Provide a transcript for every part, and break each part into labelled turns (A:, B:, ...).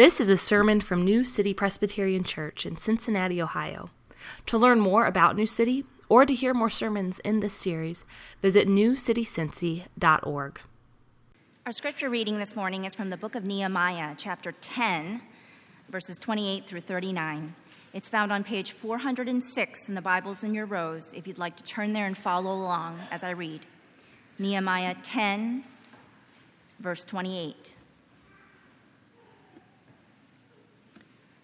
A: This is a sermon from New City Presbyterian Church in Cincinnati, Ohio. To learn more about New City or to hear more sermons in this series, visit newcitycincy.org.
B: Our scripture reading this morning is from the book of Nehemiah, chapter 10, verses 28 through 39. It's found on page 406 in the Bibles in your rows if you'd like to turn there and follow along as I read. Nehemiah 10, verse 28.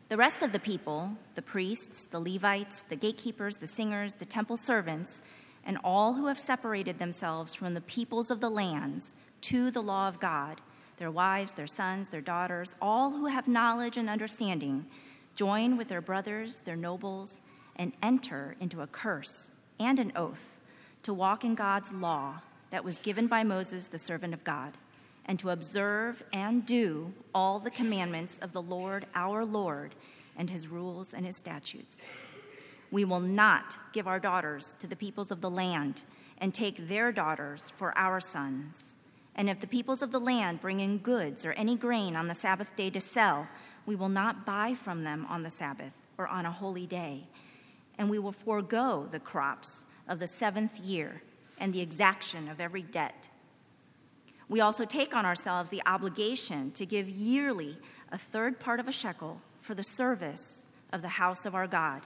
B: The rest of the people, the priests, the Levites, the gatekeepers, the singers, the temple servants, and all who have separated themselves from the peoples of the lands to the law of God, their wives, their sons, their daughters, all who have knowledge and understanding, join with their brothers, their nobles, and enter into a curse and an oath to walk in God's law that was given by Moses, the servant of God and to observe and do all the commandments of the Lord our Lord and his rules and his statutes. We will not give our daughters to the peoples of the land and take their daughters for our sons. And if the peoples of the land bring in goods or any grain on the Sabbath day to sell, we will not buy from them on the Sabbath or on a holy day. And we will forego the crops of the seventh year and the exaction of every debt we also take on ourselves the obligation to give yearly a third part of a shekel for the service of the house of our God,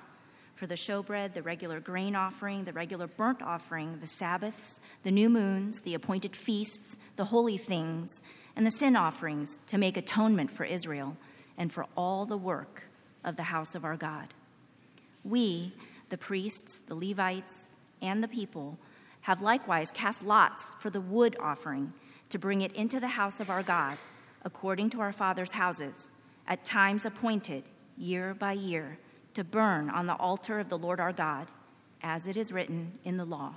B: for the showbread, the regular grain offering, the regular burnt offering, the Sabbaths, the new moons, the appointed feasts, the holy things, and the sin offerings to make atonement for Israel and for all the work of the house of our God. We, the priests, the Levites, and the people, have likewise cast lots for the wood offering to bring it into the house of our God, according to our fathers' houses, at times appointed, year by year, to burn on the altar of the Lord our God, as it is written in the law.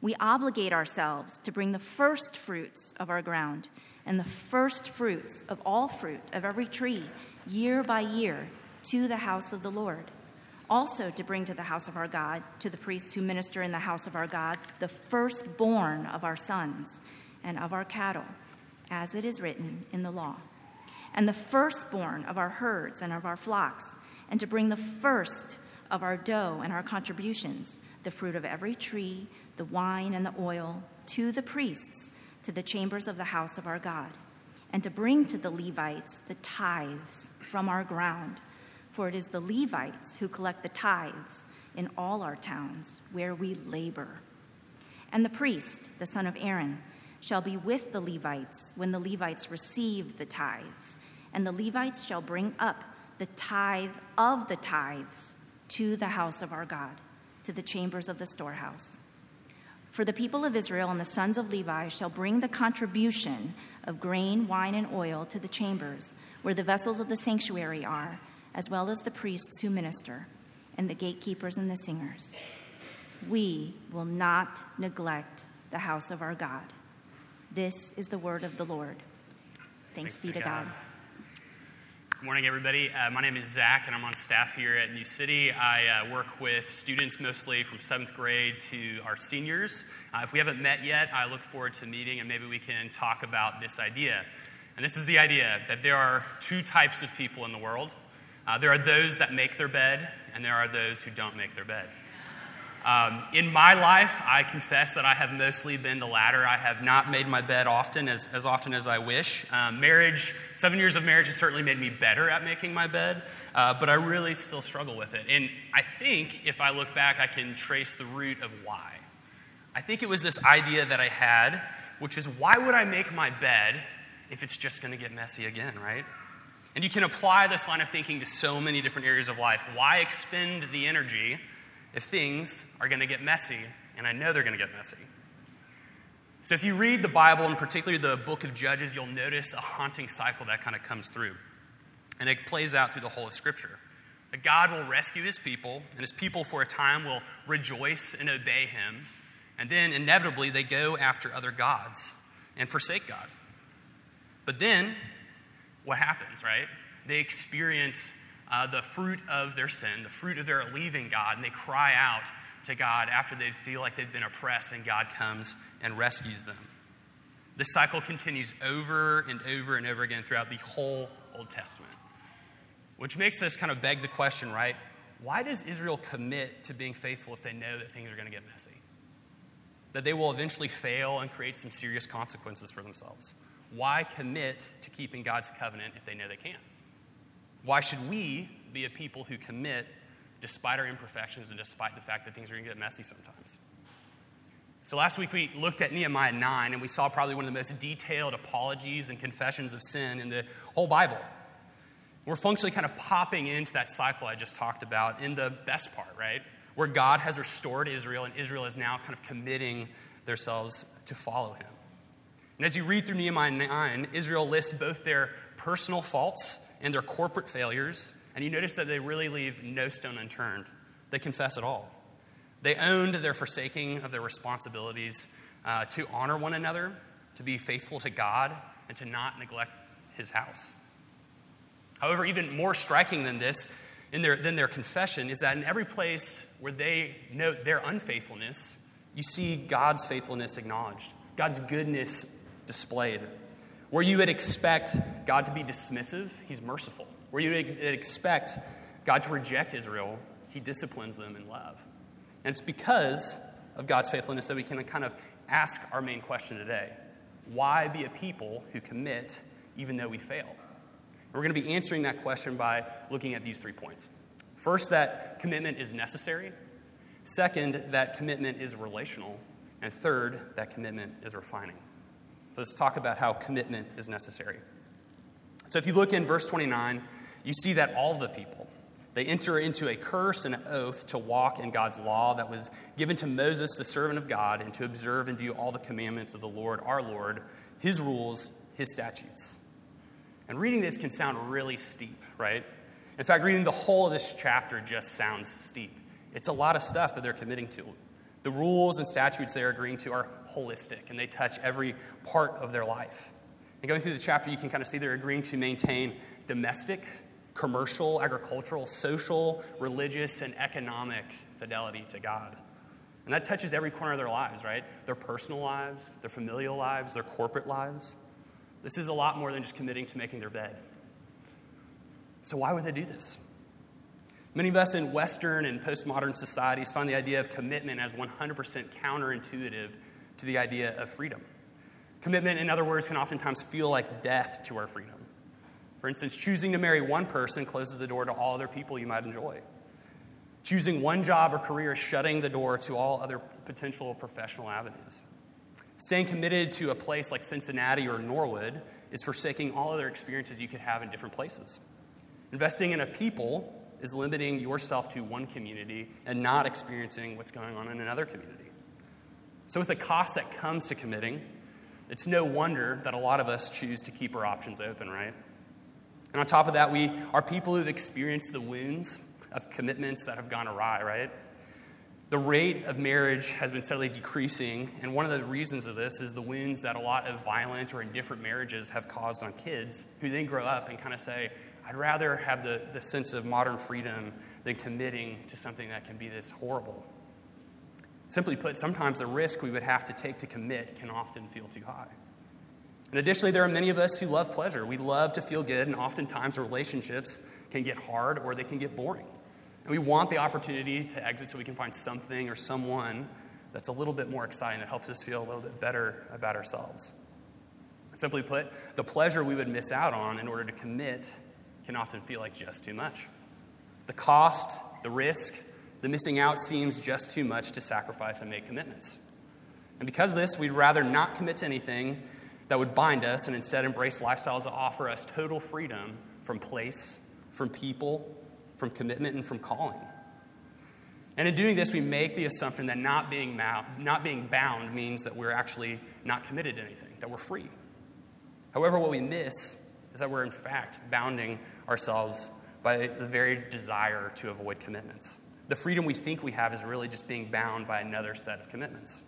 B: We obligate ourselves to bring the first fruits of our ground and the first fruits of all fruit of every tree, year by year, to the house of the Lord. Also, to bring to the house of our God, to the priests who minister in the house of our God, the firstborn of our sons and of our cattle, as it is written in the law, and the firstborn of our herds and of our flocks, and to bring the first of our dough and our contributions, the fruit of every tree, the wine and the oil, to the priests, to the chambers of the house of our God, and to bring to the Levites the tithes from our ground. For it is the Levites who collect the tithes in all our towns where we labor. And the priest, the son of Aaron, shall be with the Levites when the Levites receive the tithes, and the Levites shall bring up the tithe of the tithes to the house of our God, to the chambers of the storehouse. For the people of Israel and the sons of Levi shall bring the contribution of grain, wine, and oil to the chambers where the vessels of the sanctuary are, as well as the priests who minister, and the gatekeepers and the singers. We will not neglect the house of our God. This is the word of the Lord. Thanks, Thanks be to God. God.
C: Good morning, everybody. Uh, my name is Zach, and I'm on staff here at New City. I uh, work with students mostly from seventh grade to our seniors. Uh, if we haven't met yet, I look forward to meeting, and maybe we can talk about this idea. And this is the idea that there are two types of people in the world uh, there are those that make their bed, and there are those who don't make their bed. Um, in my life, I confess that I have mostly been the latter. I have not made my bed often, as, as often as I wish. Um, marriage, seven years of marriage has certainly made me better at making my bed, uh, but I really still struggle with it. And I think if I look back, I can trace the root of why. I think it was this idea that I had, which is why would I make my bed if it's just going to get messy again, right? And you can apply this line of thinking to so many different areas of life. Why expend the energy? If things are going to get messy, and I know they're going to get messy. So, if you read the Bible, and particularly the book of Judges, you'll notice a haunting cycle that kind of comes through. And it plays out through the whole of Scripture. That God will rescue his people, and his people for a time will rejoice and obey him. And then, inevitably, they go after other gods and forsake God. But then, what happens, right? They experience uh, the fruit of their sin, the fruit of their leaving God, and they cry out to God after they feel like they've been oppressed, and God comes and rescues them. This cycle continues over and over and over again throughout the whole Old Testament. Which makes us kind of beg the question, right? Why does Israel commit to being faithful if they know that things are going to get messy? That they will eventually fail and create some serious consequences for themselves? Why commit to keeping God's covenant if they know they can't? Why should we be a people who commit despite our imperfections and despite the fact that things are going to get messy sometimes? So, last week we looked at Nehemiah 9 and we saw probably one of the most detailed apologies and confessions of sin in the whole Bible. We're functionally kind of popping into that cycle I just talked about in the best part, right? Where God has restored Israel and Israel is now kind of committing themselves to follow him. And as you read through Nehemiah 9, Israel lists both their personal faults and their corporate failures, and you notice that they really leave no stone unturned. They confess it all. They owned their forsaking of their responsibilities uh, to honor one another, to be faithful to God, and to not neglect his house. However, even more striking than this, in their, than their confession, is that in every place where they note their unfaithfulness, you see God's faithfulness acknowledged, God's goodness displayed. Where you would expect God to be dismissive, He's merciful. Where you would expect God to reject Israel, He disciplines them in love. And it's because of God's faithfulness that we can kind of ask our main question today why be a people who commit even though we fail? We're going to be answering that question by looking at these three points. First, that commitment is necessary. Second, that commitment is relational. And third, that commitment is refining. Let's talk about how commitment is necessary. So if you look in verse 29, you see that all the people, they enter into a curse and an oath to walk in God's law that was given to Moses, the servant of God, and to observe and do all the commandments of the Lord, our Lord, his rules, his statutes. And reading this can sound really steep, right? In fact, reading the whole of this chapter just sounds steep. It's a lot of stuff that they're committing to. The rules and statutes they're agreeing to are holistic and they touch every part of their life. And going through the chapter, you can kind of see they're agreeing to maintain domestic, commercial, agricultural, social, religious, and economic fidelity to God. And that touches every corner of their lives, right? Their personal lives, their familial lives, their corporate lives. This is a lot more than just committing to making their bed. So, why would they do this? Many of us in Western and postmodern societies find the idea of commitment as 100% counterintuitive to the idea of freedom. Commitment, in other words, can oftentimes feel like death to our freedom. For instance, choosing to marry one person closes the door to all other people you might enjoy. Choosing one job or career is shutting the door to all other potential professional avenues. Staying committed to a place like Cincinnati or Norwood is forsaking all other experiences you could have in different places. Investing in a people is limiting yourself to one community and not experiencing what's going on in another community. So, with the cost that comes to committing, it's no wonder that a lot of us choose to keep our options open, right? And on top of that, we are people who've experienced the wounds of commitments that have gone awry, right? The rate of marriage has been steadily decreasing, and one of the reasons of this is the wounds that a lot of violent or indifferent marriages have caused on kids who then grow up and kind of say, I'd rather have the, the sense of modern freedom than committing to something that can be this horrible. Simply put, sometimes the risk we would have to take to commit can often feel too high. And additionally, there are many of us who love pleasure. We love to feel good, and oftentimes relationships can get hard or they can get boring. And we want the opportunity to exit so we can find something or someone that's a little bit more exciting, that helps us feel a little bit better about ourselves. Simply put, the pleasure we would miss out on in order to commit can often feel like just too much. The cost, the risk, the missing out seems just too much to sacrifice and make commitments. And because of this, we'd rather not commit to anything that would bind us and instead embrace lifestyles that offer us total freedom from place, from people, from commitment and from calling. And in doing this, we make the assumption that not being, not being bound means that we're actually not committed to anything, that we're free. However, what we miss is that we're in fact bounding ourselves by the very desire to avoid commitments. The freedom we think we have is really just being bound by another set of commitments.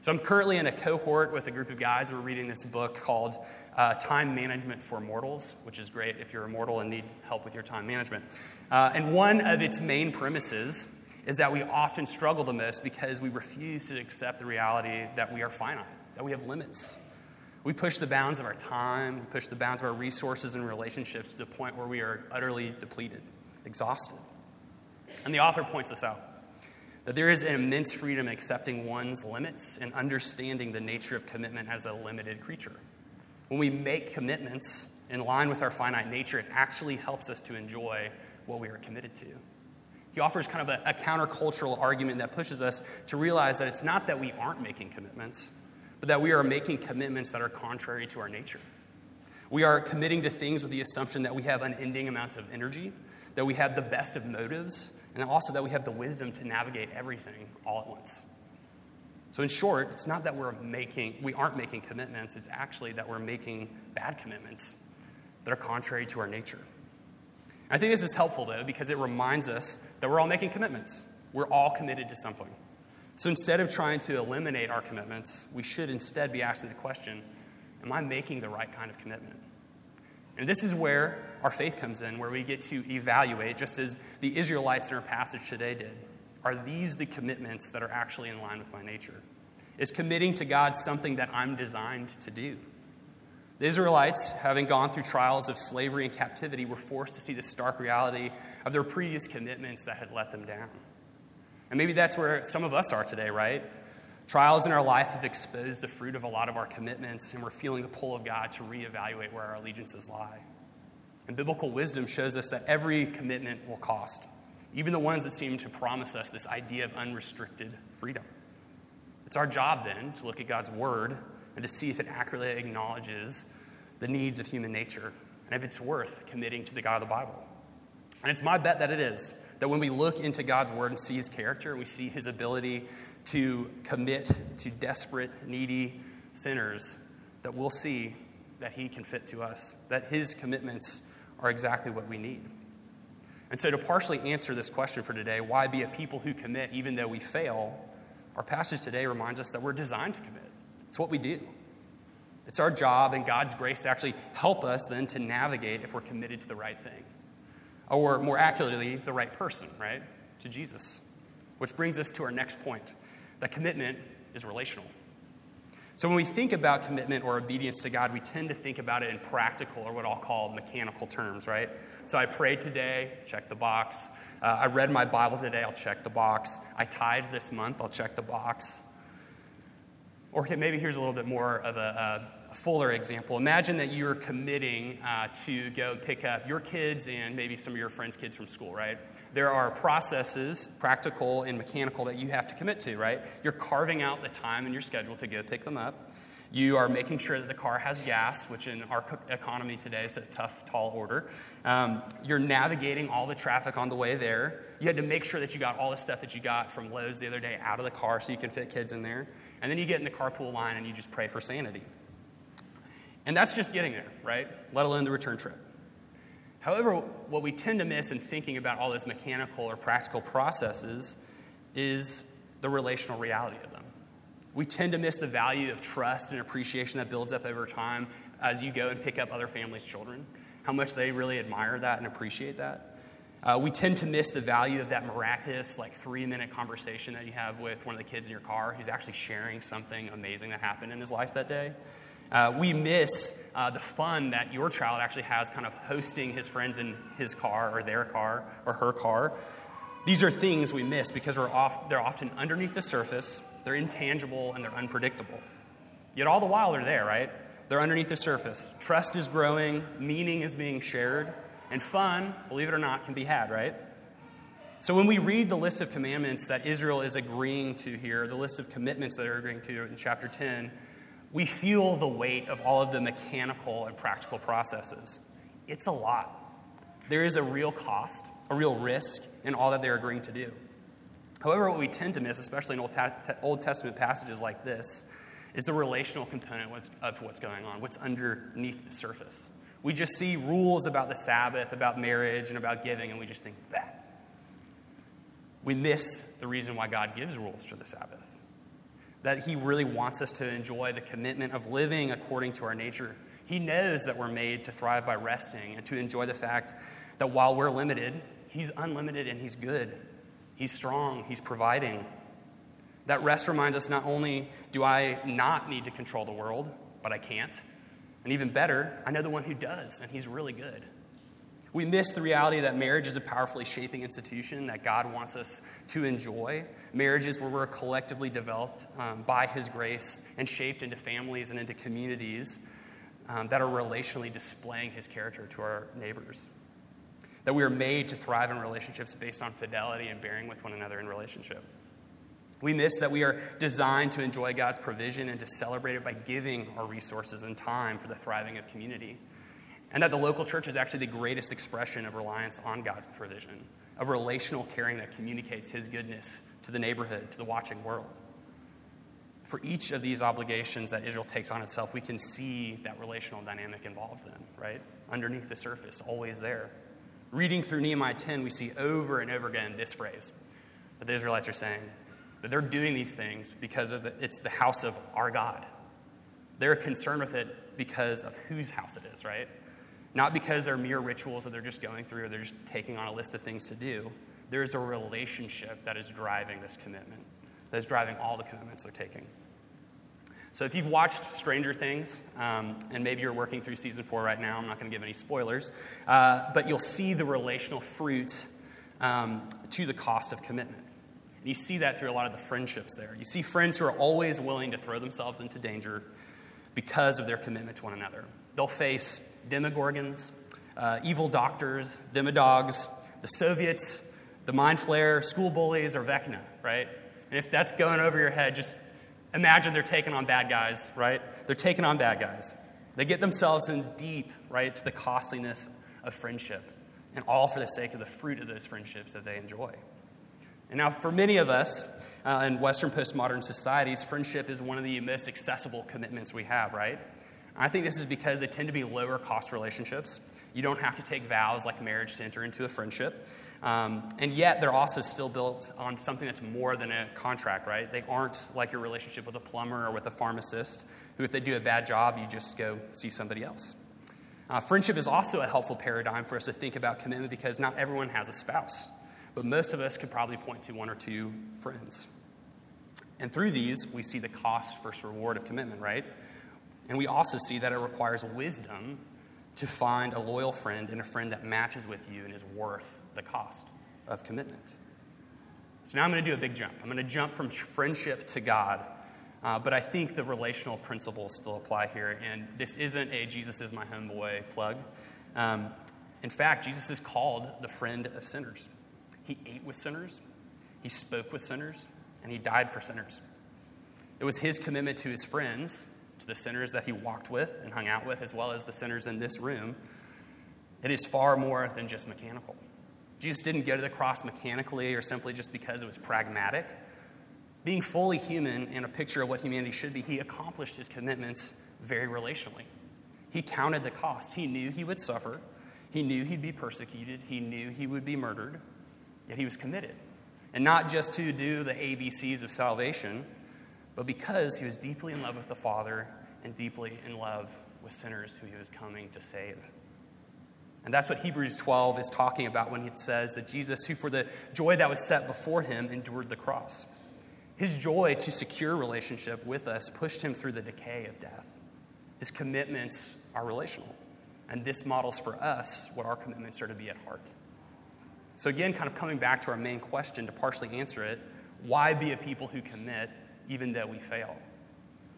C: So I'm currently in a cohort with a group of guys. We're reading this book called uh, Time Management for Mortals, which is great if you're a mortal and need help with your time management. Uh, and one of its main premises is that we often struggle the most because we refuse to accept the reality that we are finite, that we have limits. We push the bounds of our time, we push the bounds of our resources and relationships to the point where we are utterly depleted, exhausted. And the author points this out that there is an immense freedom in accepting one's limits and understanding the nature of commitment as a limited creature. When we make commitments in line with our finite nature, it actually helps us to enjoy what we are committed to. He offers kind of a, a countercultural argument that pushes us to realize that it's not that we aren't making commitments, but that we are making commitments that are contrary to our nature. We are committing to things with the assumption that we have unending amounts of energy, that we have the best of motives, and also that we have the wisdom to navigate everything all at once. So, in short, it's not that we're making, we aren't making commitments, it's actually that we're making bad commitments that are contrary to our nature. I think this is helpful, though, because it reminds us that we're all making commitments. We're all committed to something. So instead of trying to eliminate our commitments, we should instead be asking the question Am I making the right kind of commitment? And this is where our faith comes in, where we get to evaluate, just as the Israelites in our passage today did. Are these the commitments that are actually in line with my nature? Is committing to God something that I'm designed to do? The Israelites, having gone through trials of slavery and captivity, were forced to see the stark reality of their previous commitments that had let them down. And maybe that's where some of us are today, right? Trials in our life have exposed the fruit of a lot of our commitments, and we're feeling the pull of God to reevaluate where our allegiances lie. And biblical wisdom shows us that every commitment will cost, even the ones that seem to promise us this idea of unrestricted freedom. It's our job then to look at God's word and to see if it accurately acknowledges the needs of human nature and if it's worth committing to the God of the Bible. And it's my bet that it is. That when we look into God's word and see his character, we see his ability to commit to desperate, needy sinners, that we'll see that he can fit to us, that his commitments are exactly what we need. And so, to partially answer this question for today, why be a people who commit even though we fail? Our passage today reminds us that we're designed to commit. It's what we do. It's our job and God's grace to actually help us then to navigate if we're committed to the right thing or more accurately, the right person, right? To Jesus. Which brings us to our next point that commitment is relational. So when we think about commitment or obedience to God, we tend to think about it in practical or what I'll call mechanical terms, right? So I prayed today, check the box. Uh, I read my Bible today, I'll check the box. I tithed this month, I'll check the box. Or maybe here's a little bit more of a, a fuller example. Imagine that you're committing uh, to go pick up your kids and maybe some of your friends' kids from school, right? There are processes, practical and mechanical, that you have to commit to, right? You're carving out the time in your schedule to go pick them up. You are making sure that the car has gas, which in our economy today is a tough, tall order. Um, you're navigating all the traffic on the way there. You had to make sure that you got all the stuff that you got from Lowe's the other day out of the car so you can fit kids in there. And then you get in the carpool line and you just pray for sanity. And that's just getting there, right? Let alone the return trip. However, what we tend to miss in thinking about all those mechanical or practical processes is the relational reality of them. We tend to miss the value of trust and appreciation that builds up over time as you go and pick up other families' children, how much they really admire that and appreciate that. Uh, we tend to miss the value of that miraculous, like three minute conversation that you have with one of the kids in your car who's actually sharing something amazing that happened in his life that day. Uh, we miss uh, the fun that your child actually has kind of hosting his friends in his car or their car or her car. These are things we miss because we're off, they're often underneath the surface, they're intangible, and they're unpredictable. Yet all the while they're there, right? They're underneath the surface. Trust is growing, meaning is being shared, and fun, believe it or not, can be had, right? So when we read the list of commandments that Israel is agreeing to here, the list of commitments that they're agreeing to in chapter 10, we feel the weight of all of the mechanical and practical processes. It's a lot. There is a real cost, a real risk in all that they're agreeing to do. However, what we tend to miss, especially in Old, Old Testament passages like this, is the relational component of what's going on, what's underneath the surface. We just see rules about the Sabbath, about marriage, and about giving, and we just think, that. We miss the reason why God gives rules for the Sabbath that He really wants us to enjoy the commitment of living according to our nature. He knows that we're made to thrive by resting and to enjoy the fact that while we're limited, He's unlimited and He's good. He's strong, He's providing. That rest reminds us not only do I not need to control the world, but I can't. And even better, I know the one who does, and he's really good. We miss the reality that marriage is a powerfully shaping institution that God wants us to enjoy. Marriages where we're collectively developed um, by His grace and shaped into families and into communities um, that are relationally displaying His character to our neighbors. That we are made to thrive in relationships based on fidelity and bearing with one another in relationship. We miss that we are designed to enjoy God's provision and to celebrate it by giving our resources and time for the thriving of community. And that the local church is actually the greatest expression of reliance on God's provision, a relational caring that communicates His goodness to the neighborhood, to the watching world. For each of these obligations that Israel takes on itself, we can see that relational dynamic involved in, right? Underneath the surface, always there. Reading through Nehemiah 10, we see over and over again this phrase that the Israelites are saying that they're doing these things because of the, it's the house of our God. They're concerned with it because of whose house it is, right? Not because they're mere rituals that they're just going through or they're just taking on a list of things to do. There's a relationship that is driving this commitment, that is driving all the commitments they're taking. So if you've watched Stranger Things, um, and maybe you're working through season four right now, I'm not going to give any spoilers, uh, but you'll see the relational fruit um, to the cost of commitment. And you see that through a lot of the friendships there. You see friends who are always willing to throw themselves into danger because of their commitment to one another. They'll face demogorgons, uh, evil doctors, demodogs, the Soviets, the Mind Flayer, school bullies, or Vecna, right? And if that's going over your head, just imagine they're taking on bad guys, right? They're taking on bad guys. They get themselves in deep, right, to the costliness of friendship, and all for the sake of the fruit of those friendships that they enjoy. And now, for many of us uh, in Western postmodern societies, friendship is one of the most accessible commitments we have, right? I think this is because they tend to be lower cost relationships. You don't have to take vows like marriage to enter into a friendship. Um, and yet, they're also still built on something that's more than a contract, right? They aren't like your relationship with a plumber or with a pharmacist, who, if they do a bad job, you just go see somebody else. Uh, friendship is also a helpful paradigm for us to think about commitment because not everyone has a spouse, but most of us could probably point to one or two friends. And through these, we see the cost versus reward of commitment, right? And we also see that it requires wisdom to find a loyal friend and a friend that matches with you and is worth the cost of commitment. So now I'm going to do a big jump. I'm going to jump from friendship to God. Uh, but I think the relational principles still apply here. And this isn't a Jesus is my homeboy plug. Um, in fact, Jesus is called the friend of sinners. He ate with sinners, he spoke with sinners, and he died for sinners. It was his commitment to his friends to the sinners that he walked with and hung out with, as well as the sinners in this room, it is far more than just mechanical. Jesus didn't go to the cross mechanically or simply just because it was pragmatic. Being fully human and a picture of what humanity should be, he accomplished his commitments very relationally. He counted the cost. He knew he would suffer. He knew he'd be persecuted. He knew he would be murdered. Yet he was committed. And not just to do the ABCs of salvation, but because he was deeply in love with the Father and deeply in love with sinners who he was coming to save. And that's what Hebrews 12 is talking about when it says that Jesus, who for the joy that was set before him, endured the cross. His joy to secure relationship with us pushed him through the decay of death. His commitments are relational. And this models for us what our commitments are to be at heart. So, again, kind of coming back to our main question to partially answer it why be a people who commit even though we fail?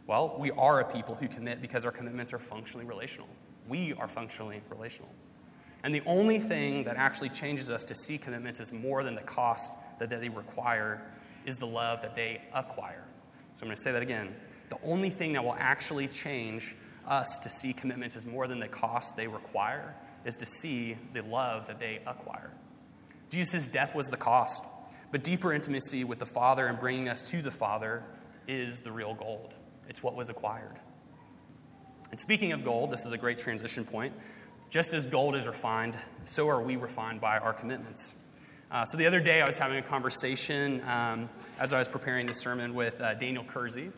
C: Well, we are a people who commit because our commitments are functionally relational. We are functionally relational. And the only thing that actually changes us to see commitments as more than the cost that they require is the love that they acquire. So I'm going to say that again. The only thing that will actually change us to see commitments as more than the cost they require is to see the love that they acquire. Jesus' death was the cost, but deeper intimacy with the Father and bringing us to the Father is the real gold it's what was acquired. And speaking of gold, this is a great transition point. Just as gold is refined, so are we refined by our commitments. Uh, so the other day, I was having a conversation um, as I was preparing the sermon with uh, Daniel Kersey,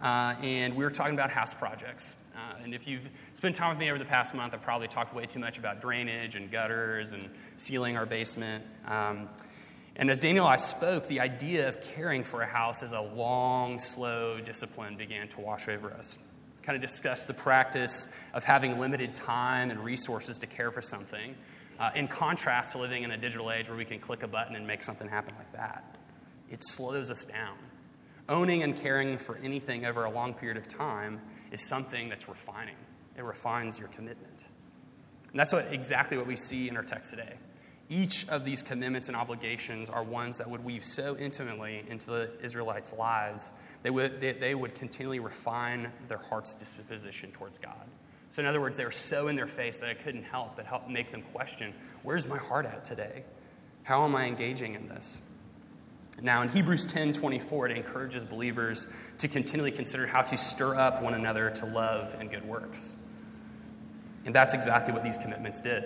C: uh, and we were talking about house projects. Uh, and if you've spent time with me over the past month, I've probably talked way too much about drainage and gutters and sealing our basement. Um, and as Daniel and I spoke, the idea of caring for a house as a long, slow discipline began to wash over us. Kind of discussed the practice of having limited time and resources to care for something, uh, in contrast to living in a digital age where we can click a button and make something happen like that. It slows us down. Owning and caring for anything over a long period of time is something that's refining. It refines your commitment. And that's what, exactly what we see in our text today. Each of these commitments and obligations are ones that would weave so intimately into the Israelites' lives, they would, they, they would continually refine their heart's disposition towards God. So, in other words, they were so in their face that I couldn't help but help make them question where's my heart at today? How am I engaging in this? Now, in Hebrews 10 24, it encourages believers to continually consider how to stir up one another to love and good works. And that's exactly what these commitments did.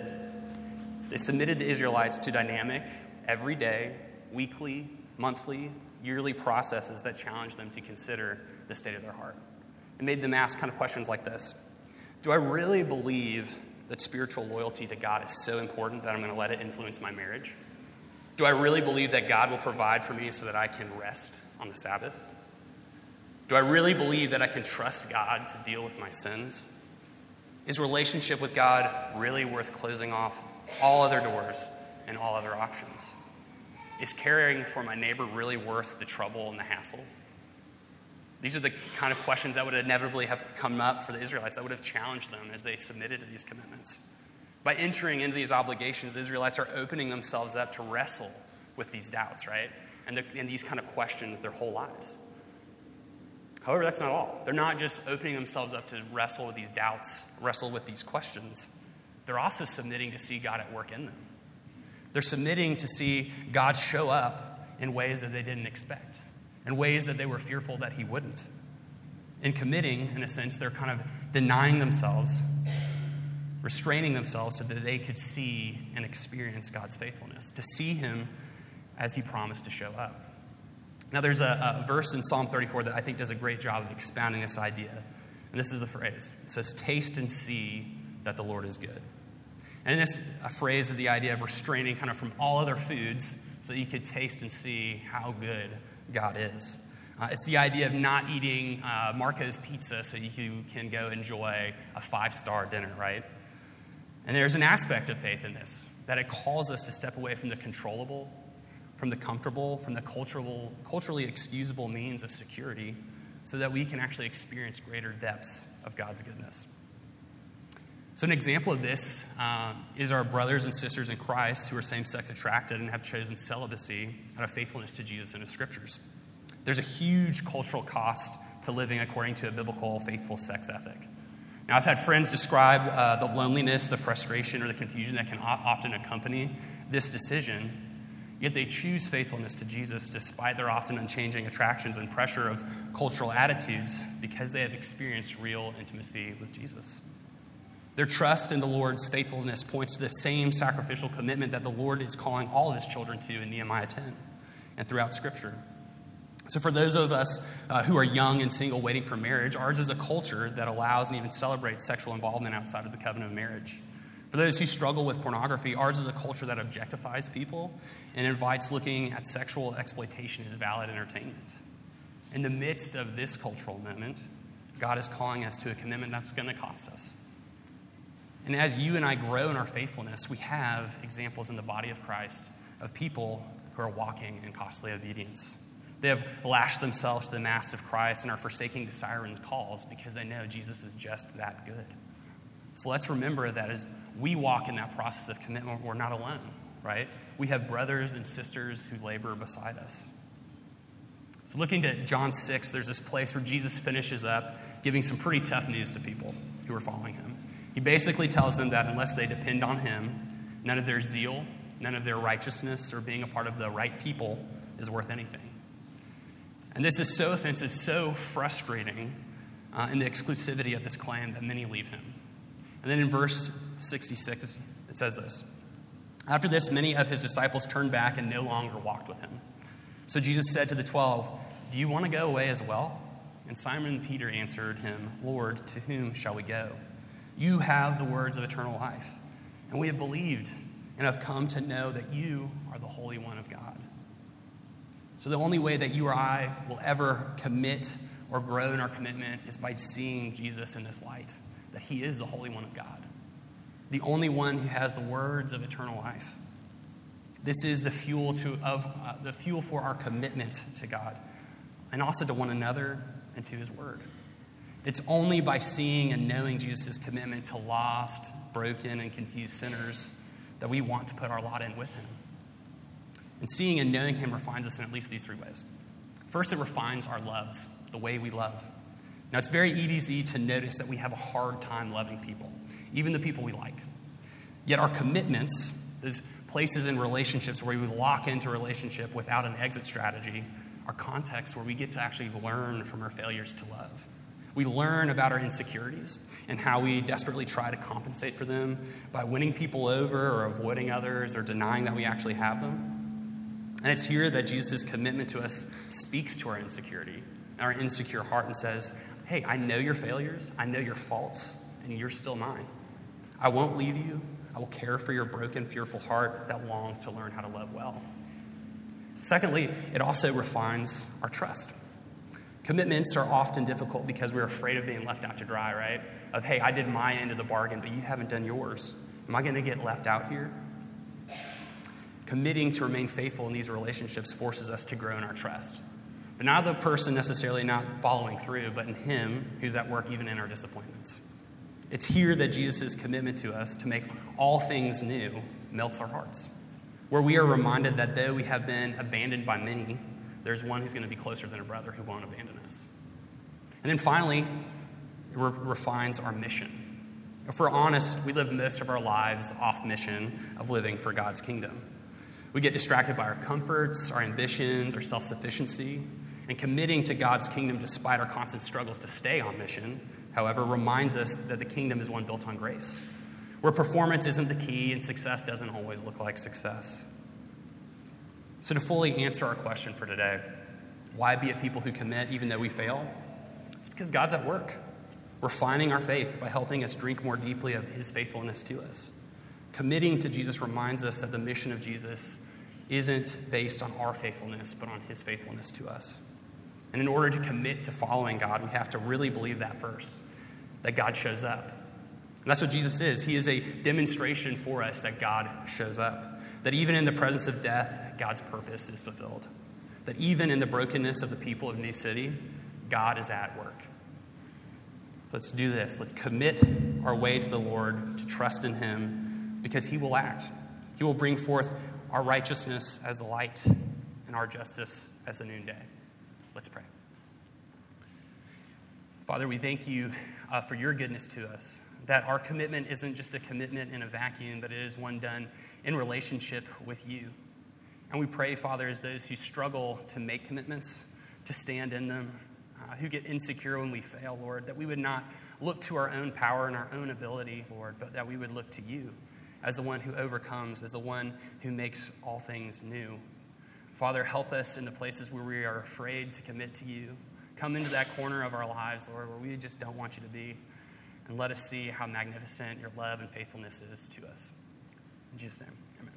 C: They submitted the Israelites to dynamic, everyday, weekly, monthly, yearly processes that challenged them to consider the state of their heart. It made them ask kind of questions like this Do I really believe that spiritual loyalty to God is so important that I'm going to let it influence my marriage? Do I really believe that God will provide for me so that I can rest on the Sabbath? Do I really believe that I can trust God to deal with my sins? Is relationship with God really worth closing off all other doors and all other options? Is caring for my neighbor really worth the trouble and the hassle? These are the kind of questions that would inevitably have come up for the Israelites, that would have challenged them as they submitted to these commitments. By entering into these obligations, the Israelites are opening themselves up to wrestle with these doubts, right? And, the, and these kind of questions their whole lives. However, that's not all. They're not just opening themselves up to wrestle with these doubts, wrestle with these questions. They're also submitting to see God at work in them. They're submitting to see God show up in ways that they didn't expect, in ways that they were fearful that He wouldn't. In committing, in a sense, they're kind of denying themselves restraining themselves so that they could see and experience God's faithfulness, to see Him as He promised to show up. Now, there's a, a, verse in Psalm 34 that I think does a great job of expounding this idea. And this is the phrase it says, Taste and see that the Lord is good. And this phrase is the idea of restraining kind of from all other foods so that you could taste and see how good God is. Uh, it's the idea of not eating uh, Marco's pizza so you can go enjoy a five star dinner, right? And there's an aspect of faith in this that it calls us to step away from the controllable, from the comfortable, from the cultural, culturally excusable means of security so that we can actually experience greater depths of God's goodness. So, an example of this uh, is our brothers and sisters in Christ who are same sex attracted and have chosen celibacy out of faithfulness to Jesus and His scriptures. There's a huge cultural cost to living according to a biblical, faithful sex ethic. Now, I've had friends describe uh, the loneliness, the frustration, or the confusion that can often accompany this decision, yet they choose faithfulness to Jesus despite their often unchanging attractions and pressure of cultural attitudes because they have experienced real intimacy with Jesus. Their trust in the Lord's faithfulness points to the same sacrificial commitment that the Lord is calling all of his children to in Nehemiah 10 and throughout Scripture. So, for those of us uh, who are young and single waiting for marriage, ours is a culture that allows and even celebrates sexual involvement outside of the covenant of marriage. For those who struggle with pornography, ours is a culture that objectifies people and invites looking at sexual exploitation as valid entertainment. In the midst of this cultural moment, God is calling us to a commitment that's going to cost us. And as you and I grow in our faithfulness, we have examples in the body of Christ of people who are walking in costly obedience. They have lashed themselves to the mast of Christ and are forsaking the siren calls because they know Jesus is just that good. So let's remember that as we walk in that process of commitment, we're not alone, right? We have brothers and sisters who labor beside us. So, looking to John 6, there's this place where Jesus finishes up giving some pretty tough news to people who are following him. He basically tells them that unless they depend on him, none of their zeal, none of their righteousness, or being a part of the right people is worth anything. And this is so offensive, so frustrating uh, in the exclusivity of this claim that many leave him. And then in verse 66, it says this After this, many of his disciples turned back and no longer walked with him. So Jesus said to the twelve, Do you want to go away as well? And Simon Peter answered him, Lord, to whom shall we go? You have the words of eternal life, and we have believed and have come to know that you are the Holy One of God. So, the only way that you or I will ever commit or grow in our commitment is by seeing Jesus in this light, that he is the Holy One of God, the only one who has the words of eternal life. This is the fuel, to, of, uh, the fuel for our commitment to God and also to one another and to his word. It's only by seeing and knowing Jesus' commitment to lost, broken, and confused sinners that we want to put our lot in with him. And seeing and knowing him refines us in at least these three ways. First, it refines our loves, the way we love. Now, it's very easy to notice that we have a hard time loving people, even the people we like. Yet, our commitments, those places in relationships where we lock into a relationship without an exit strategy, are contexts where we get to actually learn from our failures to love. We learn about our insecurities and how we desperately try to compensate for them by winning people over or avoiding others or denying that we actually have them. And it's here that Jesus' commitment to us speaks to our insecurity, our insecure heart, and says, Hey, I know your failures, I know your faults, and you're still mine. I won't leave you. I will care for your broken, fearful heart that longs to learn how to love well. Secondly, it also refines our trust. Commitments are often difficult because we're afraid of being left out to dry, right? Of, hey, I did my end of the bargain, but you haven't done yours. Am I going to get left out here? Committing to remain faithful in these relationships forces us to grow in our trust. But not the person necessarily not following through, but in Him who's at work even in our disappointments. It's here that Jesus' commitment to us to make all things new melts our hearts, where we are reminded that though we have been abandoned by many, there's one who's going to be closer than a brother who won't abandon us. And then finally, it re- refines our mission. If we're honest, we live most of our lives off mission of living for God's kingdom. We get distracted by our comforts, our ambitions, our self sufficiency, and committing to God's kingdom despite our constant struggles to stay on mission, however, reminds us that the kingdom is one built on grace, where performance isn't the key and success doesn't always look like success. So, to fully answer our question for today, why be a people who commit even though we fail? It's because God's at work, refining our faith by helping us drink more deeply of His faithfulness to us. Committing to Jesus reminds us that the mission of Jesus isn't based on our faithfulness, but on His faithfulness to us. And in order to commit to following God, we have to really believe that first that God shows up. And that's what Jesus is. He is a demonstration for us that God shows up that even in the presence of death, God's purpose is fulfilled. That even in the brokenness of the people of New City, God is at work. Let's do this. Let's commit our way to the Lord, to trust in Him, because He will act. He will bring forth our righteousness as the light and our justice as the noonday. Let's pray. Father, we thank you uh, for your goodness to us that our commitment isn't just a commitment in a vacuum, but it is one done in relationship with you. And we pray, Father, as those who struggle to make commitments, to stand in them, uh, who get insecure when we fail, Lord, that we would not look to our own power and our own ability, Lord, but that we would look to you as the one who overcomes, as the one who makes all things new. Father, help us in the places where we are afraid to commit to you. Come into that corner of our lives, Lord, where we just don't want you to be and let us see how magnificent your love and faithfulness is to us. In Jesus' name, amen.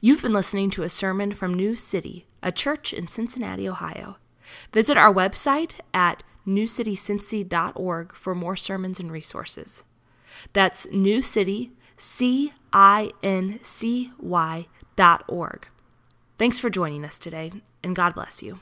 A: You've been listening to a sermon from New City, a church in Cincinnati, Ohio. Visit our website at newcitycincy.org for more sermons and resources. That's New City, C I N C Y dot org. Thanks for joining us today, and God bless you.